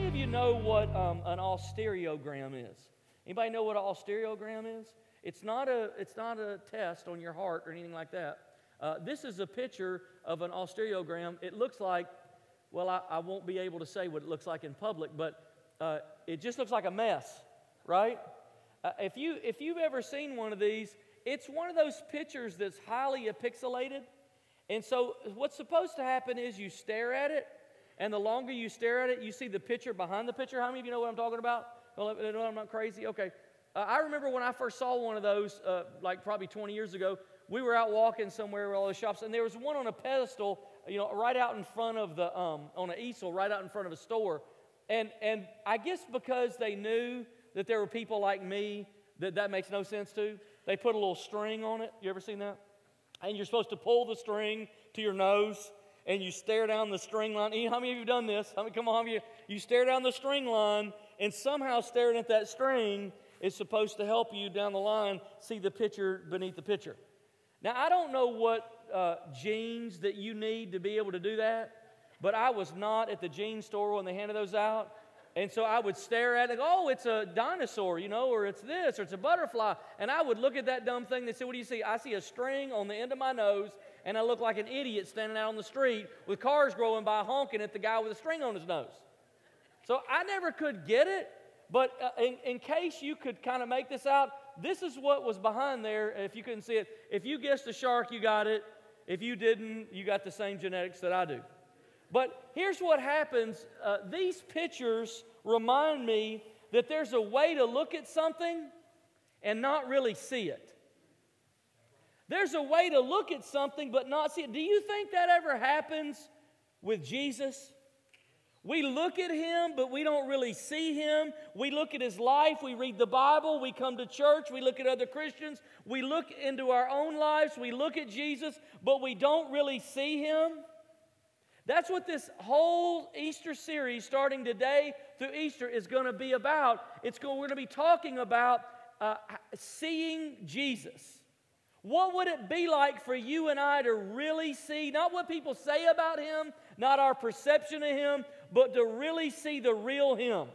many of you know what um, an austereogram is? Anybody know what an austereogram is? It's not a, it's not a test on your heart or anything like that. Uh, this is a picture of an austereogram. It looks like, well, I, I, won't be able to say what it looks like in public, but uh, it just looks like a mess, right? Uh, if, you, if you've ever seen one of these, it's one of those pictures that's highly pixelated. And so, what's supposed to happen is you stare at it, and the longer you stare at it, you see the picture behind the picture. How many of you know what I'm talking about? Well, I'm not crazy? Okay. Uh, I remember when I first saw one of those, uh, like probably 20 years ago, we were out walking somewhere with all the shops, and there was one on a pedestal, you know, right out in front of the, um, on an easel, right out in front of a store. And, and I guess because they knew that there were people like me that that makes no sense to, they put a little string on it. You ever seen that? And you're supposed to pull the string to your nose and you stare down the string line. How many of you have done this? I mean, come on, you, you stare down the string line and somehow staring at that string is supposed to help you down the line see the picture beneath the picture. Now, I don't know what uh, genes that you need to be able to do that, but I was not at the gene store when they handed those out. And so I would stare at it, oh, it's a dinosaur, you know, or it's this, or it's a butterfly. And I would look at that dumb thing. They say, what do you see? I see a string on the end of my nose, and I look like an idiot standing out on the street with cars going by honking at the guy with a string on his nose. So I never could get it. But uh, in, in case you could kind of make this out, this is what was behind there if you couldn't see it. If you guessed a shark, you got it. If you didn't, you got the same genetics that I do. But here's what happens uh, these pictures remind me that there's a way to look at something and not really see it. There's a way to look at something but not see it. Do you think that ever happens with Jesus? We look at him, but we don't really see him. We look at his life, we read the Bible, we come to church, we look at other Christians, we look into our own lives, we look at Jesus, but we don't really see him. That's what this whole Easter series, starting today through Easter, is going to be about. It's going, we're going to be talking about uh, seeing Jesus. What would it be like for you and I to really see, not what people say about him, not our perception of him, but to really see the real him?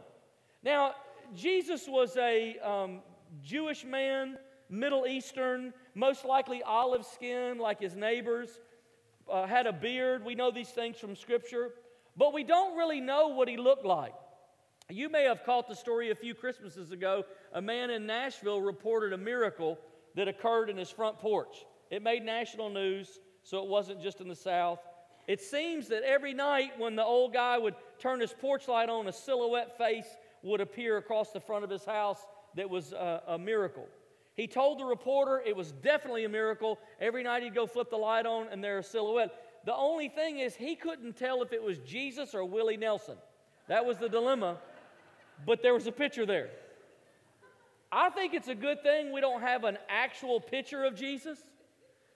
Now, Jesus was a um, Jewish man, Middle Eastern, most likely olive skin like his neighbors, uh, had a beard. We know these things from Scripture, but we don't really know what he looked like. You may have caught the story a few Christmases ago. A man in Nashville reported a miracle that occurred in his front porch. It made national news, so it wasn't just in the South. It seems that every night when the old guy would turn his porch light on, a silhouette face would appear across the front of his house that was a, a miracle. He told the reporter it was definitely a miracle. Every night he'd go flip the light on and there's a silhouette. The only thing is, he couldn't tell if it was Jesus or Willie Nelson. That was the dilemma, but there was a picture there. I think it's a good thing we don't have an actual picture of Jesus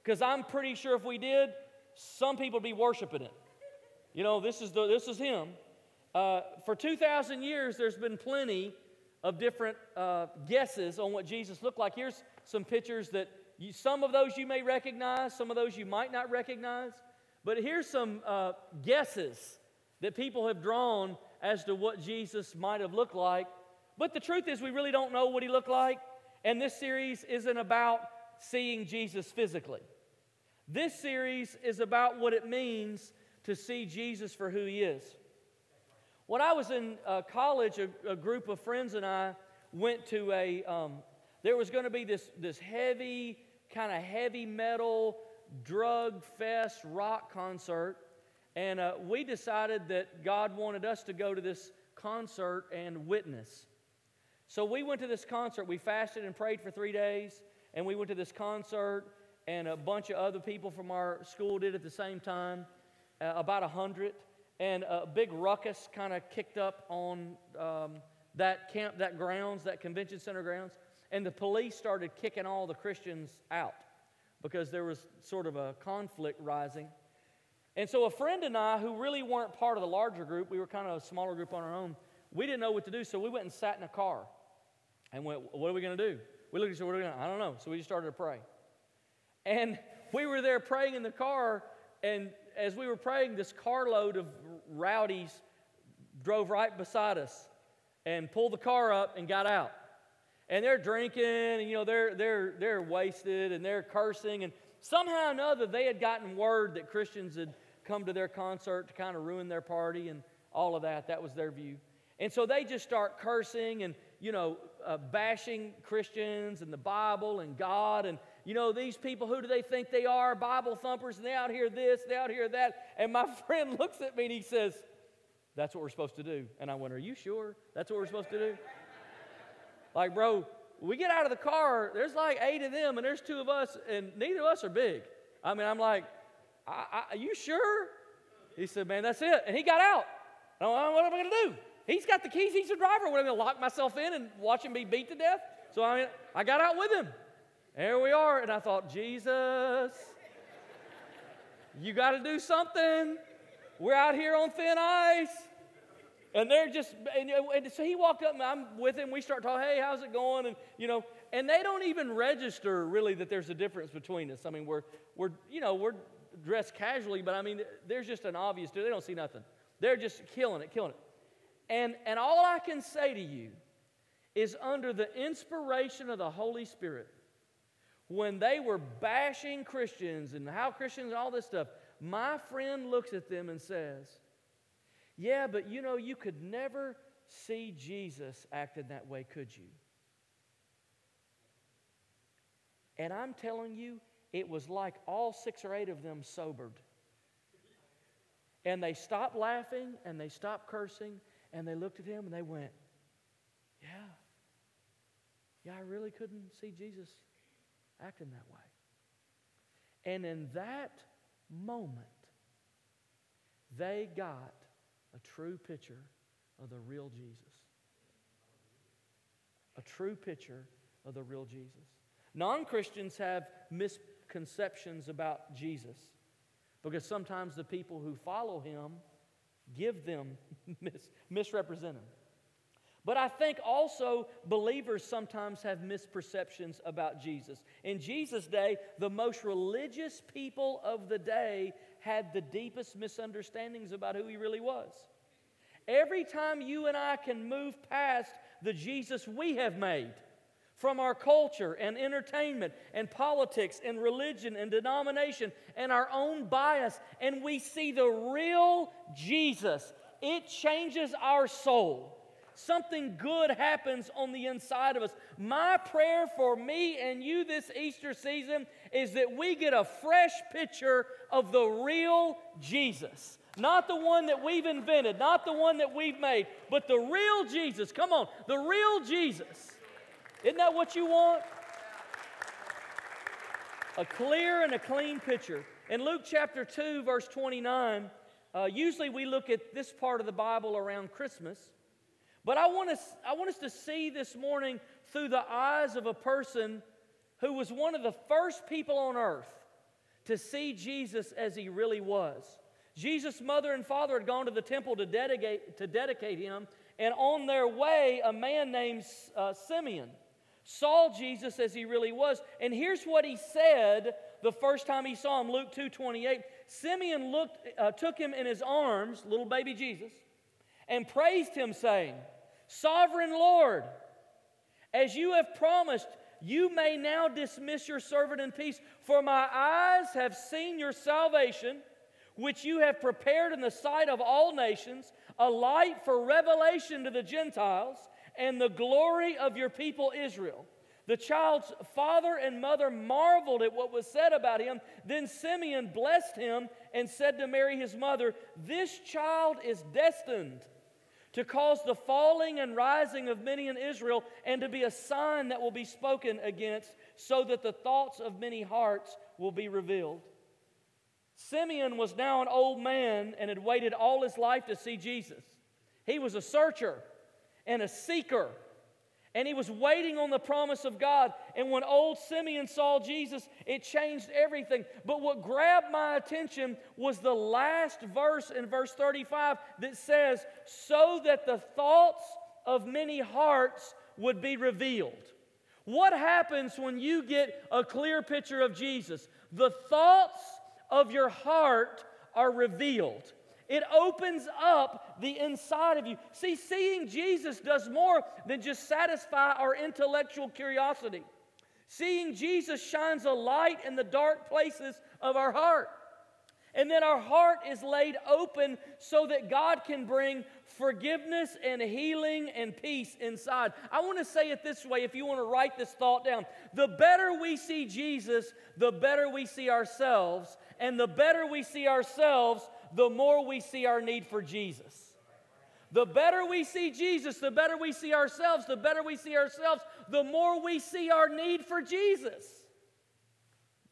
because I'm pretty sure if we did, some people would be worshiping it. You know, this is, the, this is him. Uh, for 2,000 years, there's been plenty of different uh, guesses on what Jesus looked like. Here's some pictures that you, some of those you may recognize, some of those you might not recognize. But here's some uh, guesses that people have drawn as to what Jesus might have looked like but the truth is, we really don't know what he looked like. And this series isn't about seeing Jesus physically. This series is about what it means to see Jesus for who he is. When I was in uh, college, a, a, group of friends and I went to a, um, there was going to be this, this heavy, kind of heavy metal, drug fest rock concert. And uh, we decided that God wanted us to go to this concert and witness. So we went to this concert. We fasted and prayed for three days, and we went to this concert, and a bunch of other people from our school did at the same time, uh, about a hundred. And a big ruckus kind of kicked up on um, that camp, that grounds, that convention center grounds, and the police started kicking all the Christians out because there was sort of a conflict rising. And so a friend and I, who really weren't part of the larger group, we were kind of a smaller group on our own, we didn't know what to do, so we went and sat in a car and went, What are we going to do? We looked at each other, What are we going to I don't know. So we just started to pray. And we were there praying in the car, and as we were praying, this carload of rowdies drove right beside us and pulled the car up and got out. And they're drinking, and you know, they're, they're, they're wasted and they're cursing. And somehow or another, they had gotten word that Christians had come to their concert to kind of ruin their party and all of that. That was their view. And so they just start cursing and, you know, uh, bashing Christians and the Bible and God. And, you know, these people, who do they think they are? Bible thumpers, and they out here this, they out here that. And my friend looks at me and he says, That's what we're supposed to do. And I went, Are you sure that's what we're supposed to do? like, bro, we get out of the car, there's like eight of them, and there's two of us, and neither of us are big. I mean, I'm like, I, I, Are you sure? He said, Man, that's it. And he got out. I'm like what am I going to do? He's got the keys. He's the driver. What am I going to lock myself in and watch him be beat to death? So I mean, I got out with him. There we are. And I thought, Jesus, you got to do something. We're out here on thin ice. And they're just, and, and, so he walked up and I'm with him. We start talking, hey, how's it going? And, you know, and they don't even register really that there's a difference between us. I mean, we're, we're you know, we're dressed casually, but I mean, there's just an obvious, they don't see nothing. They're just killing it, killing it. And, and all I can say to you is under the inspiration of the Holy Spirit, when they were bashing Christians and how Christians and all this stuff, my friend looks at them and says, Yeah, but you know, you could never see Jesus acting that way, could you? And I'm telling you, it was like all six or eight of them sobered. And they stopped laughing and they stopped cursing and they looked at him and they went, Yeah, yeah, I really couldn't see Jesus acting that way. And in that moment, they got a true picture of the real Jesus. A true picture of the real Jesus. Non Christians have misconceptions about Jesus. Because sometimes the people who follow him give them, mis- misrepresent them. But I think also believers sometimes have misperceptions about Jesus. In Jesus' day, the most religious people of the day had the deepest misunderstandings about who he really was. Every time you and I can move past the Jesus we have made, from our culture and entertainment and politics and religion and denomination and our own bias, and we see the real Jesus, it changes our soul. Something good happens on the inside of us. My prayer for me and you this Easter season is that we get a fresh picture of the real Jesus. Not the one that we've invented, not the one that we've made, but the real Jesus. Come on, the real Jesus. Isn't that what you want? A clear and a clean picture. In Luke chapter 2, verse 29, uh, usually we look at this part of the Bible around Christmas. But I want, us, I want us to see this morning through the eyes of a person who was one of the first people on earth to see Jesus as he really was. Jesus' mother and father had gone to the temple to dedicate, to dedicate him, and on their way, a man named uh, Simeon saw Jesus as he really was. And here's what he said the first time he saw him, Luke 2 28. Simeon looked, uh, took him in his arms, little baby Jesus, and praised him, saying, Sovereign Lord, as you have promised, you may now dismiss your servant in peace, for my eyes have seen your salvation, which you have prepared in the sight of all nations, a light for revelation to the Gentiles and the glory of your people Israel. The child's father and mother marveled at what was said about him. Then Simeon blessed him and said to Mary, his mother, This child is destined to cause the falling and rising of many in Israel and to be a sign that will be spoken against, so that the thoughts of many hearts will be revealed. Simeon was now an old man and had waited all his life to see Jesus. He was a searcher and a seeker. And he was waiting on the promise of God. And when old Simeon saw Jesus, it changed everything. But what grabbed my attention was the last verse in verse 35 that says, So that the thoughts of many hearts would be revealed. What happens when you get a clear picture of Jesus? The thoughts of your heart are revealed. It opens up the inside of you. See, seeing Jesus does more than just satisfy our intellectual curiosity. Seeing Jesus shines a light in the dark places of our heart. And then our heart is laid open so that God can bring forgiveness and healing and peace inside. I want to say it this way if you want to write this thought down. The better we see Jesus, the better we see ourselves. And the better we see ourselves, the more we see our need for Jesus. The better we see Jesus, the better we see ourselves. The better we see ourselves, the more we see our need for Jesus.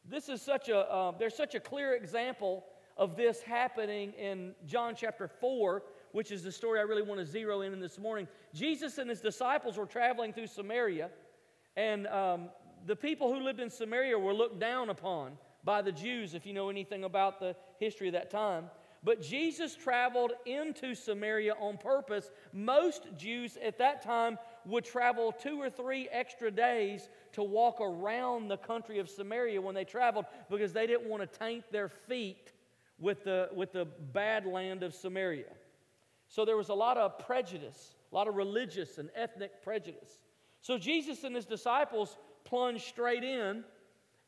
This is such a, uh, there's such a clear example of this happening in John chapter 4, which is the story I really want to zero in, in this morning. Jesus and his disciples were traveling through Samaria, and um, the people who lived in Samaria were looked down upon by the Jews, if you know anything about the history of that time. But Jesus traveled into Samaria on purpose. Most Jews at that time would travel two or three extra days to walk around the country of Samaria when they traveled because they didn't want to taint their feet with the, with the bad land of Samaria. So there was a lot of prejudice, a lot of religious and ethnic prejudice. So Jesus and his disciples plunged straight in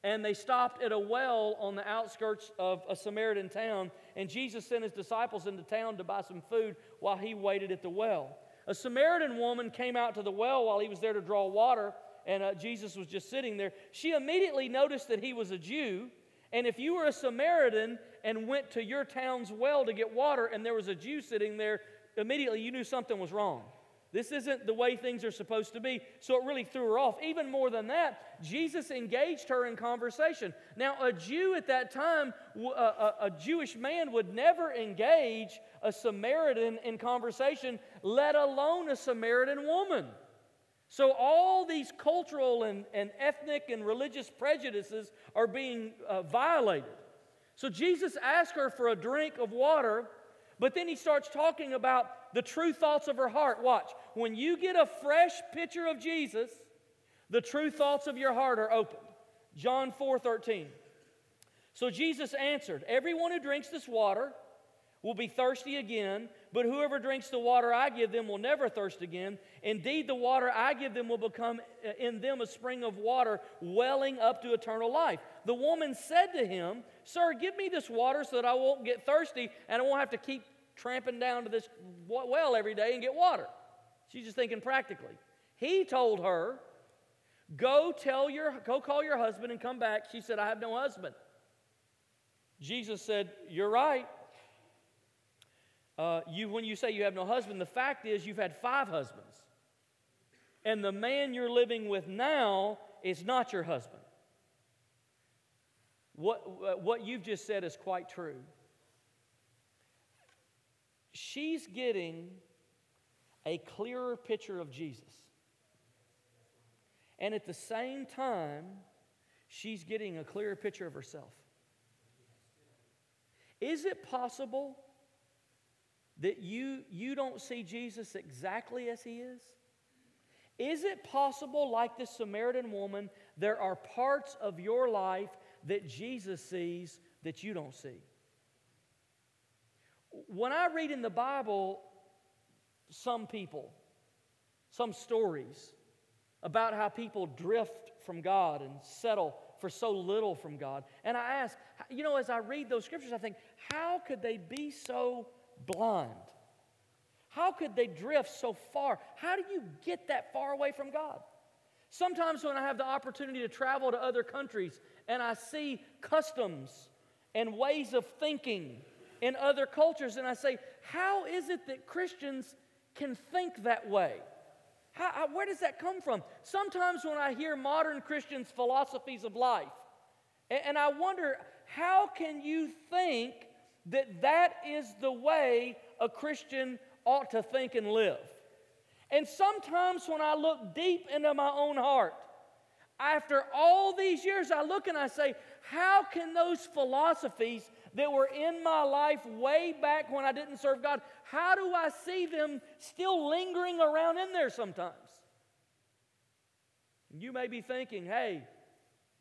and they stopped at a well on the outskirts of a Samaritan town. And Jesus sent his disciples into town to buy some food while he waited at the well. A Samaritan woman came out to the well while he was there to draw water, and uh, Jesus was just sitting there. She immediately noticed that he was a Jew. And if you were a Samaritan and went to your town's well to get water and there was a Jew sitting there, immediately you knew something was wrong. This isn't the way things are supposed to be. So it really threw her off. Even more than that, Jesus engaged her in conversation. Now, a Jew at that time, a, a, Jewish man would never engage a Samaritan in conversation, let alone a Samaritan woman. So, all these cultural and, and ethnic and religious prejudices are being uh, violated. So, Jesus asked her for a drink of water, but then he starts talking about the true thoughts of her heart. Watch. When you get a fresh picture of Jesus, the true thoughts of your heart are opened. John 4 13. So Jesus answered, Everyone who drinks this water will be thirsty again, but whoever drinks the water I give them will never thirst again. Indeed, the water I give them will become uh, in them a spring of water welling up to eternal life. The woman said to him, Sir, give me this water so that I won't get thirsty and I won't have to keep tramping down to this well every day and get water. She's just thinking practically. He told her, Go tell your go call your husband and come back. She said, I have no husband. Jesus said, You're right. Uh, you, when you say you have no husband, the fact is you've had five husbands. And the man you're living with now is not your husband. What, what you've just said is quite true. She's getting a clearer picture of Jesus. And at the same time, she's getting a clearer picture of herself. Is it possible that you, you don't see Jesus exactly as he is? Is it possible, like this Samaritan woman, there are parts of your life that Jesus sees that you don't see? When I read in the Bible some people, some stories about how people drift from God and settle for so little from God, and I ask, you know, as I read those scriptures, I think, how could they be so blind? How could they drift so far? How do you get that far away from God? Sometimes when I have the opportunity to travel to other countries and I see customs and ways of thinking in other cultures, and I say, how is it that Christians can think that way? How, where does that come from? Sometimes when I hear modern Christians' philosophies of life, and, and I wonder, how can you think that that is the way a Christian ought to think and live. And sometimes when I look deep into my own heart, after all these years, I look and I say, how can those philosophies that were in my life way back when I didn't serve God, how do I see them still lingering around in there sometimes? You may be thinking, hey,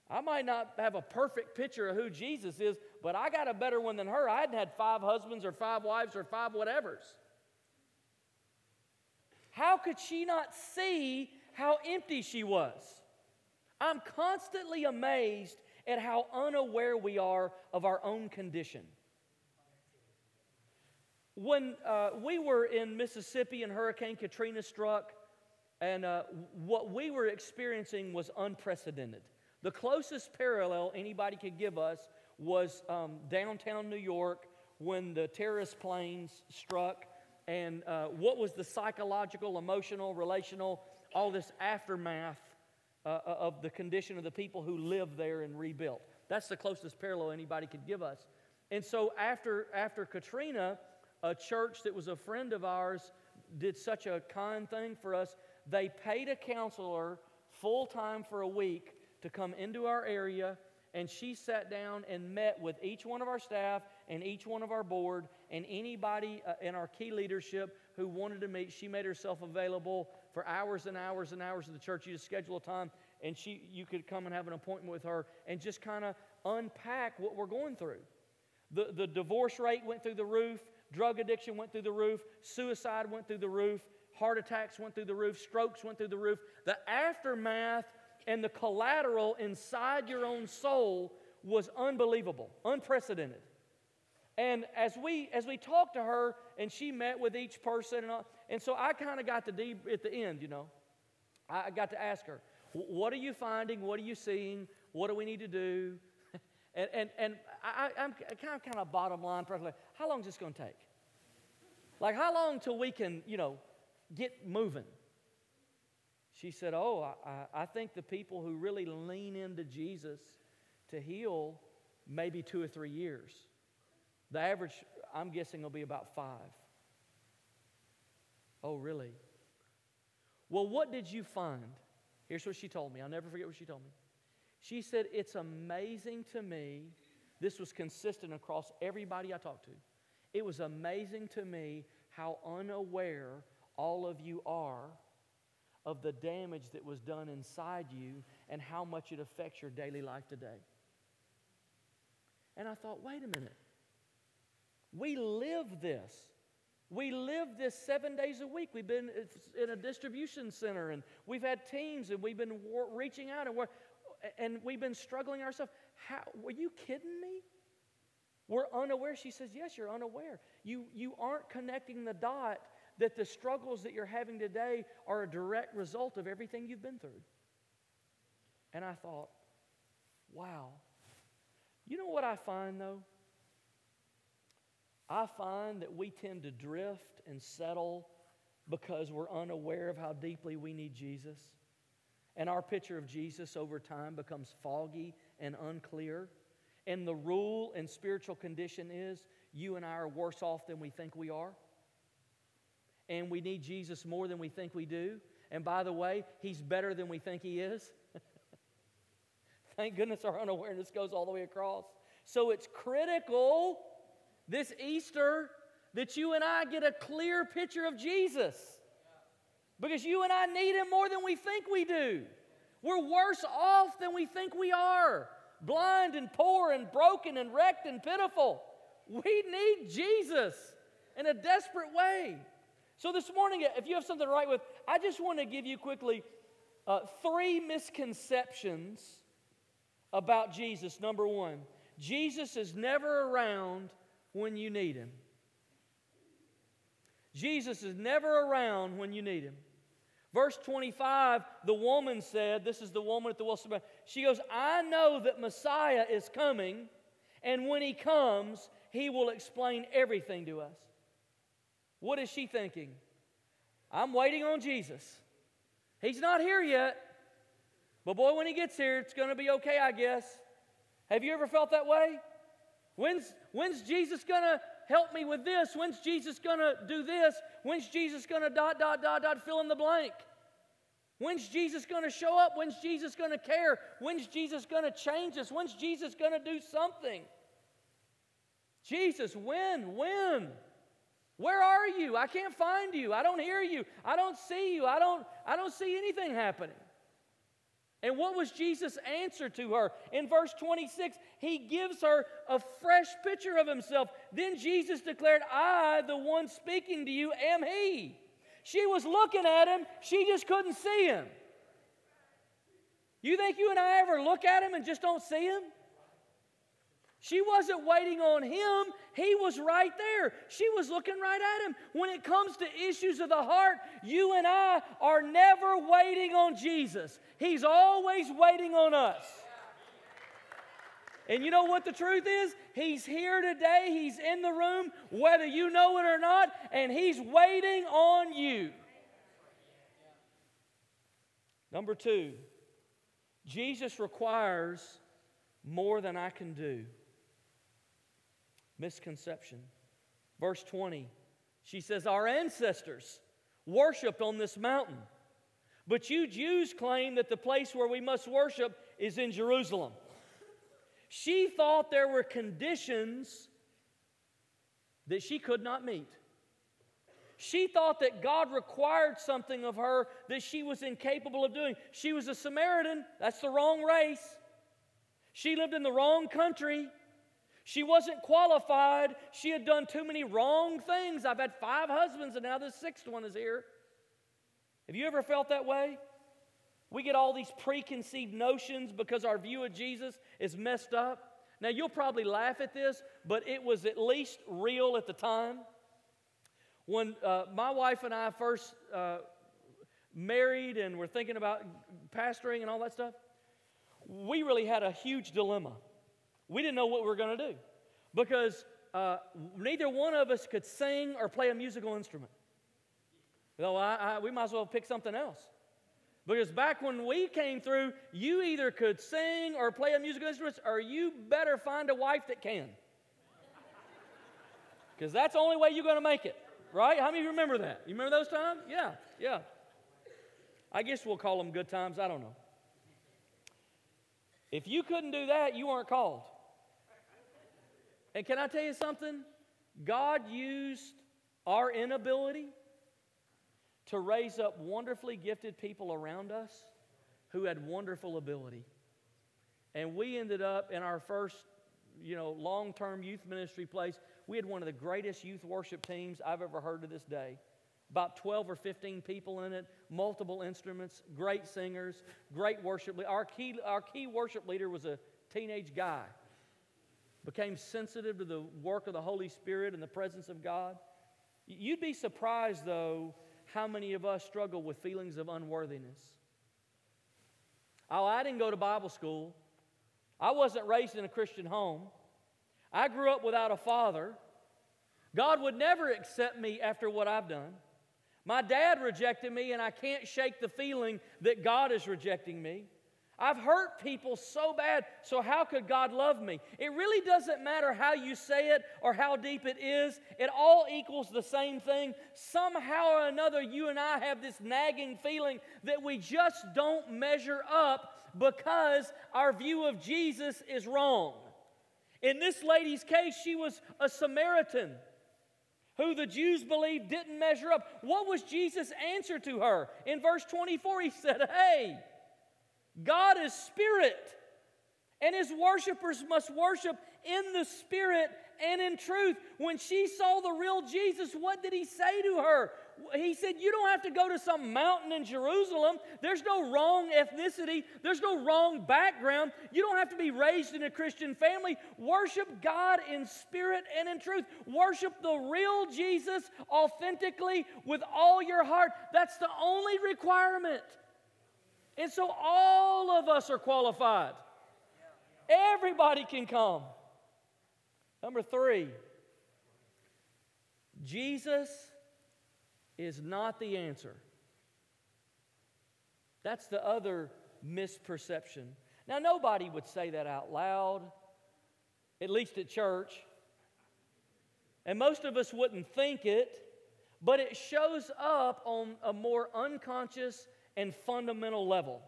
I might not have a perfect picture of who Jesus is, but I got a better one than her. I hadn't had five husbands or five wives or five whatevers. How could she not see how empty she was? I'm constantly amazed at how unaware we are of our own condition. When uh, we were in Mississippi and Hurricane Katrina struck, and uh, what we were experiencing was unprecedented. The closest parallel anybody could give us was um, downtown New York when the terrorist planes struck, and uh, what was the psychological, emotional, relational, all this aftermath uh, uh, of the condition of the people who lived there and rebuilt. That's the closest parallel anybody could give us. And so after, after Katrina, a church that was a friend of ours did such a kind thing for us. They paid a counselor full time for a week to come into our area, and she sat down and met with each one of our staff and each one of our board and anybody uh, in our key leadership who wanted to meet. She made herself available for hours and hours and hours of the church. You just schedule a time, and she, you could come and have an appointment with her and just kind of unpack what we're going through. The, the divorce rate went through the roof, drug addiction went through the roof, suicide went through the roof, heart attacks went through the roof, strokes went through the roof. The aftermath and the collateral inside your own soul was unbelievable, unprecedented. And as we as we talked to her, and she met with each person, and, all, and so I kind of got to deep at the end, you know. I got to ask her, "What are you finding? What are you seeing? What do we need to do?" and and, and I, am kind of kind of bottom line, personally. How long is this going to take? Like how long till we can, you know, get moving? She said, Oh, I, I think the people who really lean into Jesus to heal, maybe two or three years. The average, I'm guessing, will be about five. Oh, really? Well, what did you find? Here's what she told me. I'll never forget what she told me. She said, It's amazing to me. This was consistent across everybody I talked to. It was amazing to me how unaware all of you are of the damage that was done inside you and how much it affects your daily life today. And I thought, wait a minute. We live this. We live this seven days a week. We've been in a distribution center and we've had teams and we've been reaching out and, we're, and we've been struggling ourselves. How, were you kidding me? We're unaware. She says, Yes, you're unaware. You, you aren't connecting the dot that the struggles that you're having today are a direct result of everything you've been through. And I thought, wow. You know what I find though? I find that we tend to drift and settle because we're unaware of how deeply we need Jesus. And our picture of Jesus over time becomes foggy and unclear. And the rule and spiritual condition is you and I are worse off than we think we are and we need Jesus more than we think we do. And by the way, He's better than we think He is. Thank goodness our unawareness goes all the way across. So it's critical this Easter that you and I get a clear picture of Jesus. Because you and I need Him more than we think we do. We're worse off than we think we are blind and poor and broken and wrecked and pitiful. We need Jesus in a desperate way. So, this morning, if you have something to write with, I just want to give you quickly uh, three misconceptions about Jesus. Number one, Jesus is never around when you need him. Jesus is never around when you need him. Verse 25, the woman said, This is the woman at the well She goes, I know that Messiah is coming, and when he comes, he will explain everything to us. What is she thinking? I'm waiting on Jesus. He's not here yet, but boy, when he gets here, it's going to be okay, I guess. Have you ever felt that way? When's, when's Jesus going to help me with this? When's Jesus going to do this? When's Jesus going to dot, dot, dot, dot, fill in the blank? When's Jesus going to show up? When's Jesus going to care? When's Jesus going to change us? When's Jesus going to do something? Jesus, when? When? Where are you? I can't find you. I don't hear you. I don't see you. I don't, I don't see anything happening. And what was Jesus' answer to her? In verse 26, he gives her a fresh picture of himself. Then Jesus declared, I, the one speaking to you, am he. She was looking at him, she just couldn't see him. You think you and I ever look at him and just don't see him? She wasn't waiting on him, he was right there. She was looking right at him. When it comes to issues of the heart, you and I are never waiting on Jesus, he's always waiting on us. And you know what the truth is? He's here today. He's in the room, whether you know it or not, and He's waiting on you. Number two, Jesus requires more than I can do misconception. Verse 20, she says, Our ancestors worshiped on this mountain, but you Jews claim that the place where we must worship is in Jerusalem. She thought there were conditions that she could not meet. She thought that God required something of her that she was incapable of doing. She was a Samaritan, that's the wrong race. She lived in the wrong country. She wasn't qualified. She had done too many wrong things. I've had five husbands, and now this sixth one is here. Have you ever felt that way? We get all these preconceived notions because our view of Jesus is messed up. Now, you'll probably laugh at this, but it was at least real at the time. When uh, my wife and I first uh, married and were thinking about pastoring and all that stuff, we really had a huge dilemma we didn't know what we were going to do because uh, neither one of us could sing or play a musical instrument. So I, I, we might as well pick something else. Because back when we came through, you either could sing or play a musical instrument, or you better find a wife that can. Because that's the only way you're going to make it, right? How many of you remember that? You remember those times? Yeah, yeah. I guess we'll call them good times. I don't know. If you couldn't do that, you weren't called. And can I tell you something? God used our inability to raise up wonderfully gifted people around us who had wonderful ability. And we ended up in our first, you know, long-term youth ministry place. We had one of the greatest youth worship teams I've ever heard to this day. About 12 or 15 people in it, multiple instruments, great singers, great worship. Our key, our key worship leader was a teenage guy became sensitive to the work of the Holy Spirit and the presence of God. You'd be surprised, though, how many of us struggle with feelings of unworthiness. Oh, I didn't go to Bible school. I wasn't raised in a Christian home. I grew up without a father. God would never accept me after what I've done. My dad rejected me, and I can't shake the feeling that God is rejecting me. I've hurt people so bad, so how could God love me? It really doesn't matter how you say it or how deep it is, it all equals the same thing. Somehow or another, you and I have this nagging feeling that we just don't measure up because our view of Jesus is wrong. In this lady's case, she was a Samaritan who the Jews believed didn't measure up. What was Jesus' answer to her? In verse 24, he said, Hey, God is spirit, and his worshipers must worship in the spirit and in truth. When she saw the real Jesus, what did he say to her? He said, You don't have to go to some mountain in Jerusalem. There's no wrong ethnicity, there's no wrong background. You don't have to be raised in a Christian family. Worship God in spirit and in truth. Worship the real Jesus authentically with all your heart. That's the only requirement. And so all of us are qualified. Everybody can come. Number three, Jesus is not the answer. That's the other misperception. Now, nobody would say that out loud, at least at church. And most of us wouldn't think it, but it shows up on a more unconscious and fundamental level.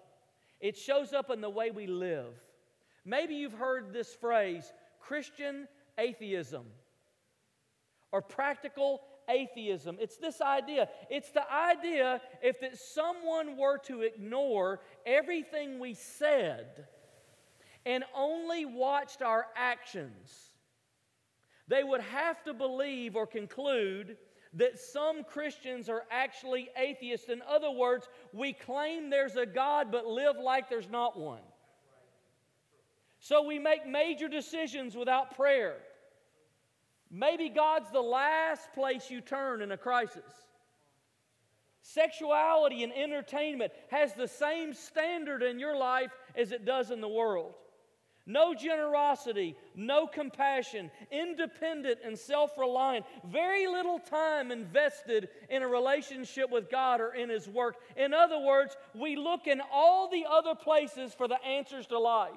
It shows up in the way we live. Maybe you've heard this phrase Christian atheism or practical atheism. It's this idea. It's the idea if that someone were to ignore everything we said and only watched our actions, they would have to believe or conclude that some Christians are actually atheists. In other words, we claim there's a God but live like there's not one. So we make major decisions without prayer. Maybe God's the last place you turn in a crisis. Sexuality and entertainment has the same standard in your life as it does in the world. No generosity, no compassion, independent and self reliant, very little time invested in a relationship with God or in His work. In other words, we look in all the other places for the answers to life.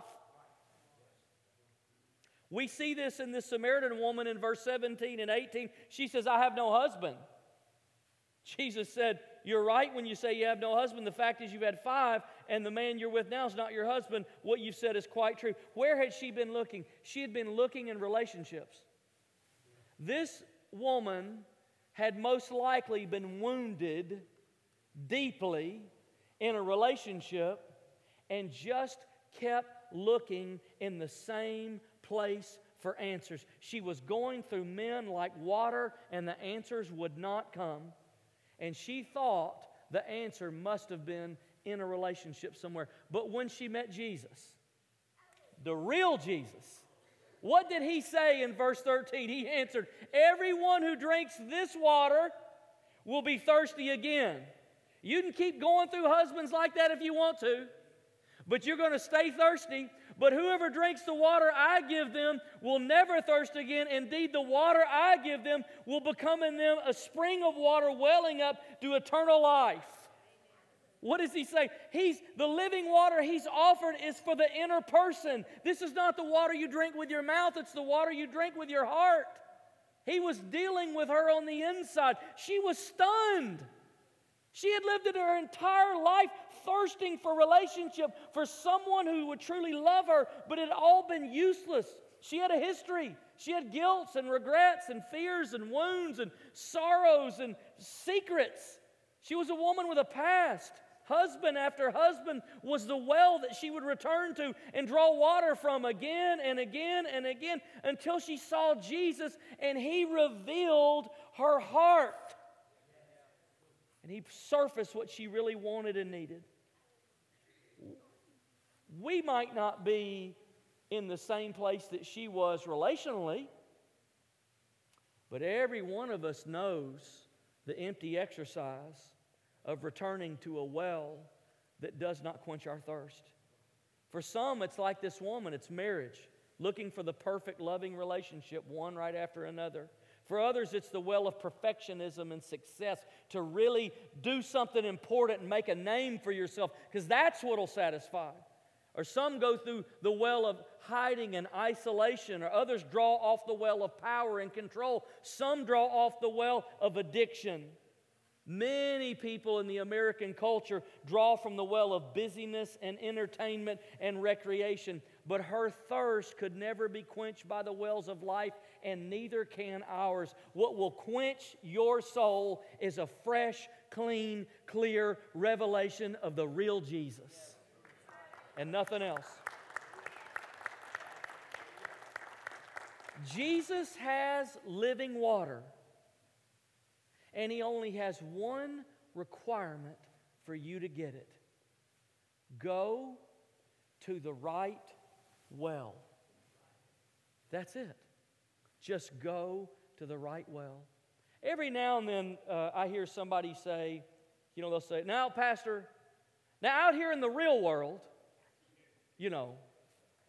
We see this in this Samaritan woman in verse 17 and 18. She says, I have no husband. Jesus said, You're right when you say you have no husband. The fact is, you've had five, and the man you're with now is not your husband. What you've said is quite true. Where had she been looking? She had been looking in relationships. This woman had most likely been wounded deeply in a relationship and just kept looking in the same place for answers. She was going through men like water, and the answers would not come. And she thought the answer must have been in a relationship somewhere. But when she met Jesus, the real Jesus, what did he say in verse 13? He answered, Everyone who drinks this water will be thirsty again. You can keep going through husbands like that if you want to, but you're going to stay thirsty. But whoever drinks the water I give them will never thirst again. Indeed, the water I give them will become in them a spring of water welling up to eternal life. What does he say? He's the living water he's offered is for the inner person. This is not the water you drink with your mouth, it's the water you drink with your heart. He was dealing with her on the inside. She was stunned. She had lived in her entire life thirsting for relationship, for someone who would truly love her, but it had all been useless. She had a history. She had guilts and regrets and fears and wounds and sorrows and secrets. She was a woman with a past. Husband after husband was the well that she would return to and draw water from again and again and again until she saw Jesus and he revealed her heart. And he surfaced what she really wanted and needed. We might not be in the same place that she was relationally, but every one of us knows the empty exercise of returning to a well that does not quench our thirst. For some, it's like this woman, it's marriage, looking for the perfect, loving relationship, one right after another. For others, it's the well of perfectionism and success to really do something important and make a name for yourself, because that's what will satisfy. Or some go through the well of hiding and isolation, or others draw off the well of power and control. Some draw off the well of addiction. Many people in the American culture draw from the well of busyness and entertainment and recreation, but her thirst could never be quenched by the wells of life, and neither can ours. What will quench your soul is a fresh, clean, clear revelation of the real Jesus and nothing else. Jesus has living water, and He only has one requirement for you to get it go to the right well. That's it. Just go to the right well. Every now and then, uh, I hear somebody say, you know, they'll say, Now, Pastor, now out here in the real world, you know.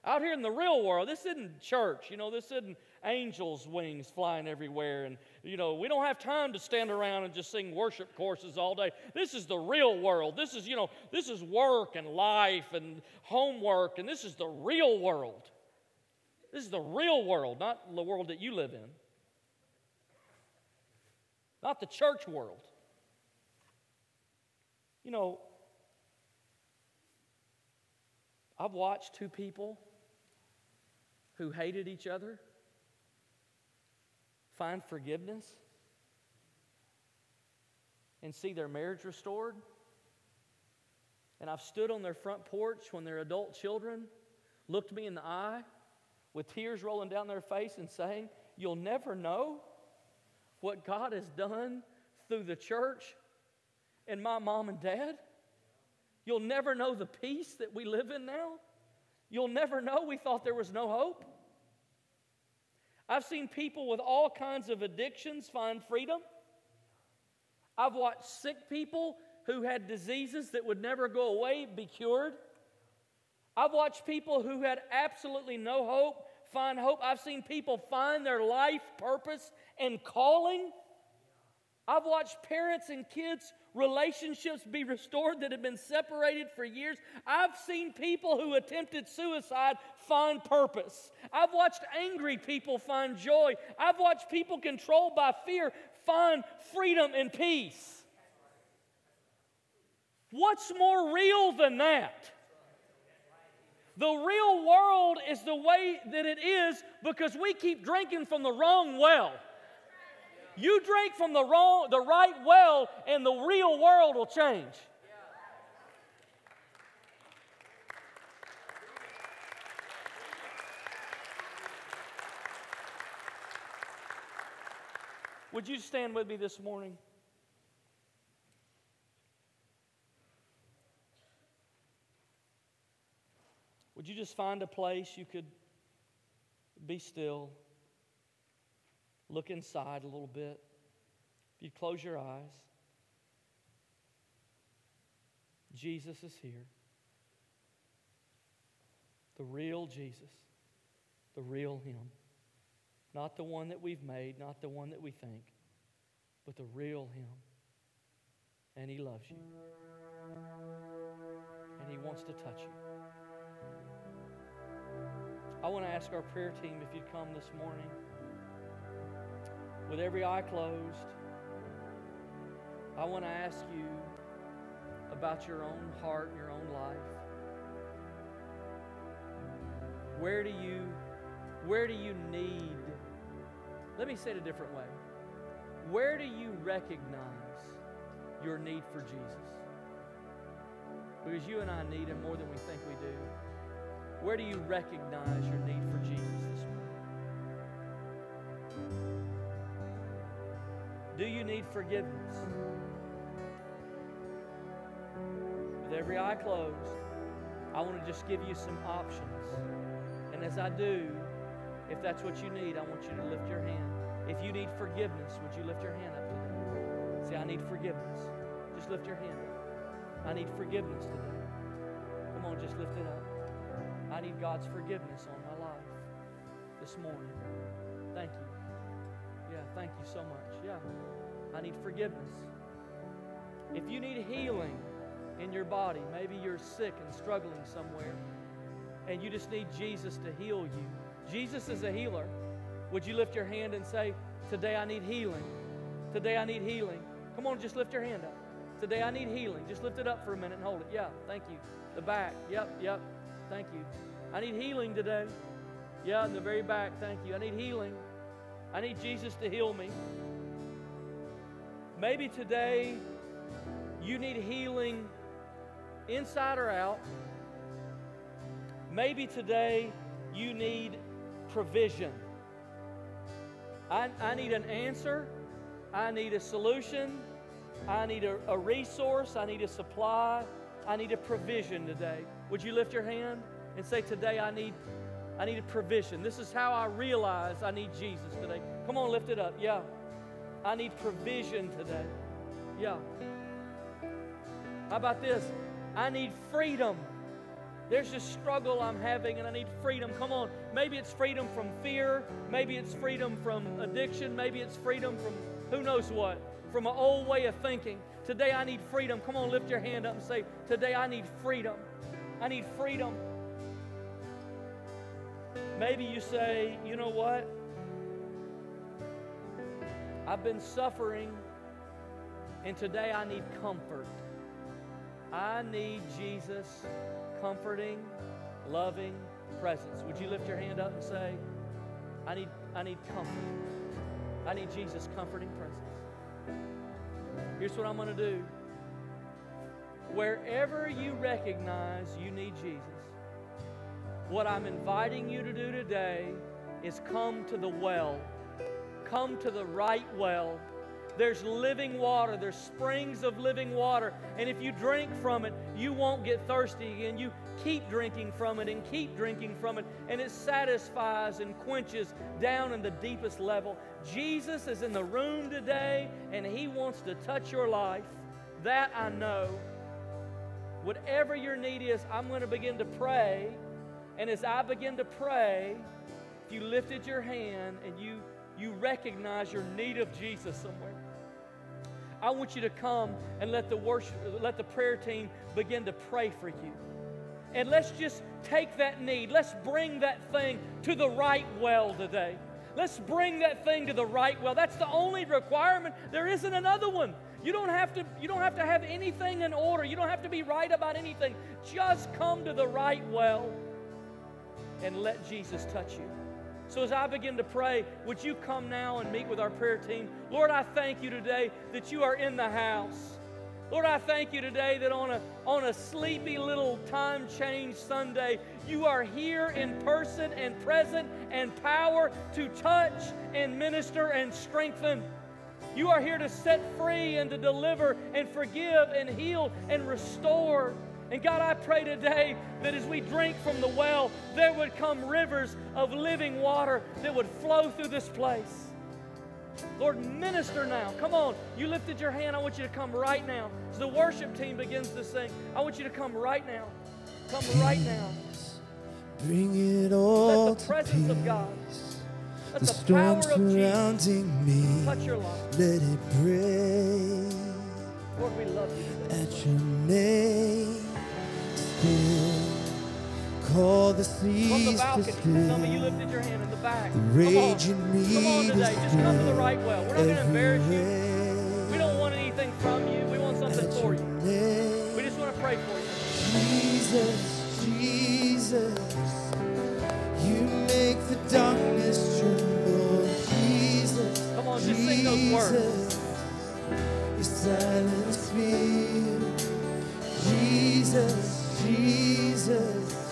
Out here in the real world, this isn't church, you know, this isn't angels' wings flying everywhere. And, you know, we don't have time to stand around and just sing worship courses all day. This is the real world. This is, you know, this is work and life and homework, and this is the real world. This is the real world, not the world that you live in, not the church world. You know, I've watched two people who hated each other find forgiveness and see their marriage restored. And I've stood on their front porch when their adult children looked me in the eye with tears rolling down their face and saying, You'll never know what God has done through the church and my mom and dad. You'll never know the peace that we live in now. You'll never know we thought there was no hope. I've seen people with all kinds of addictions find freedom. I've watched sick people who had diseases that would never go away be cured. I've watched people who had absolutely no hope find hope. I've seen people find their life purpose and calling. I've watched parents and kids' relationships be restored that have been separated for years. I've seen people who attempted suicide find purpose. I've watched angry people find joy. I've watched people controlled by fear find freedom and peace. What's more real than that? The real world is the way that it is because we keep drinking from the wrong well. You drink from the wrong the right well and the real world will change. Would you stand with me this morning? Would you just find a place you could be still, look inside a little bit? If you close your eyes, Jesus is here. The real Jesus, the real Him. Not the one that we've made, not the one that we think, but the real Him. And He loves you. And He wants to touch you. I want to ask our prayer team if you'd come this morning with every eye closed. I want to ask you about your own heart and your own life. Where do you where do you need let me say it a different way. Where do you recognize your need for Jesus? Because you and I need him more than we think we do. Where do you recognize your need for Jesus Do you need forgiveness? With every eye closed, I want to just give you some options. And as I do, if that's what you need, I want you to lift your hand. If you need forgiveness, would you lift your hand up today? Say, I need forgiveness. Just lift your hand up. I need forgiveness today. Come on, just lift it up. I need God's forgiveness on my life this morning. Thank you. Thank you so much. Yeah, I need forgiveness. If you need healing in your body, maybe you're sick and struggling somewhere, and you just need Jesus to heal you. Jesus is a healer. Would you lift your hand and say, Today I need healing? Today I need healing. Come on, just lift your hand up. Today I need healing. Just lift it up for a minute and hold it. Yeah, thank you. The back. Yep, yep. Thank you. I need healing today. Yeah, in the very back. Thank you. I need healing. I need Jesus to heal me. Maybe today you need healing inside or out. Maybe today you need provision. I, I need an answer. I need a solution. I need a, a resource. I need a supply. I need a provision today. Would you lift your hand and say, Today I need, I need a provision. This is how I realize I need Jesus today. Come on, lift it up. Yeah. I need provision today. Yeah. How about this? I need freedom. There's a struggle I'm having and I need freedom. Come on. Maybe it's freedom from fear. Maybe it's freedom from addiction. Maybe it's freedom from who knows what, from an old way of thinking. Today I need freedom. Come on, lift your hand up and say, Today I need freedom. I need freedom. Maybe you say, You know what? I've been suffering and today I need comfort. I need Jesus' comforting, loving presence. Would you lift your hand up and say, I need, I need comfort. I need Jesus' comforting presence. Here's what I'm going to do. Wherever you recognize you need Jesus, what I'm inviting you to do today is come to the well. Come to the right well. There's living water. There's springs of living water. And if you drink from it, you won't get thirsty again. You keep drinking from it and keep drinking from it. And it satisfies and quenches down in the deepest level. Jesus is in the room today and He wants to touch your life. That I know. Whatever your need is, I'm going to begin to pray. And as I begin to pray, if you lifted your hand and you, you recognize your need of Jesus somewhere, I want you to come and let the worship, let the prayer team begin to pray for you. And let's just take that need. Let's bring that thing to the right well today. Let's bring that thing to the right well. That's the only requirement. There isn't another one. You don't have to you don't have to have anything in order. You don't have to be right about anything. Just come to the right well and let Jesus touch you. So, as I begin to pray, would you come now and meet with our prayer team? Lord, I thank you today that you are in the house. Lord, I thank you today that on a, on a sleepy little time change Sunday, you are here in person and present and power to touch and minister and strengthen. You are here to set free and to deliver and forgive and heal and restore. And God, I pray today that as we drink from the well, there would come rivers of living water that would flow through this place. Lord, minister now. Come on. You lifted your hand. I want you to come right now. As the worship team begins to sing, I want you to come right now. Come right now. Bring it all Let the presence of God, let the the storm power of Jesus surrounding me. touch your life. Let it break Lord, we love you. at your name still. Call the seas From the balcony, some of you lifted your hand in the back. The rage in me. Come on today. Just come to the right well. We're not going to embarrass you. We don't want anything from you. We want something for you. We just want to pray for you. Jesus, Jesus, you make the darkness tremble. Jesus, come on, just sing those words. You silence me, Jesus. Jesus.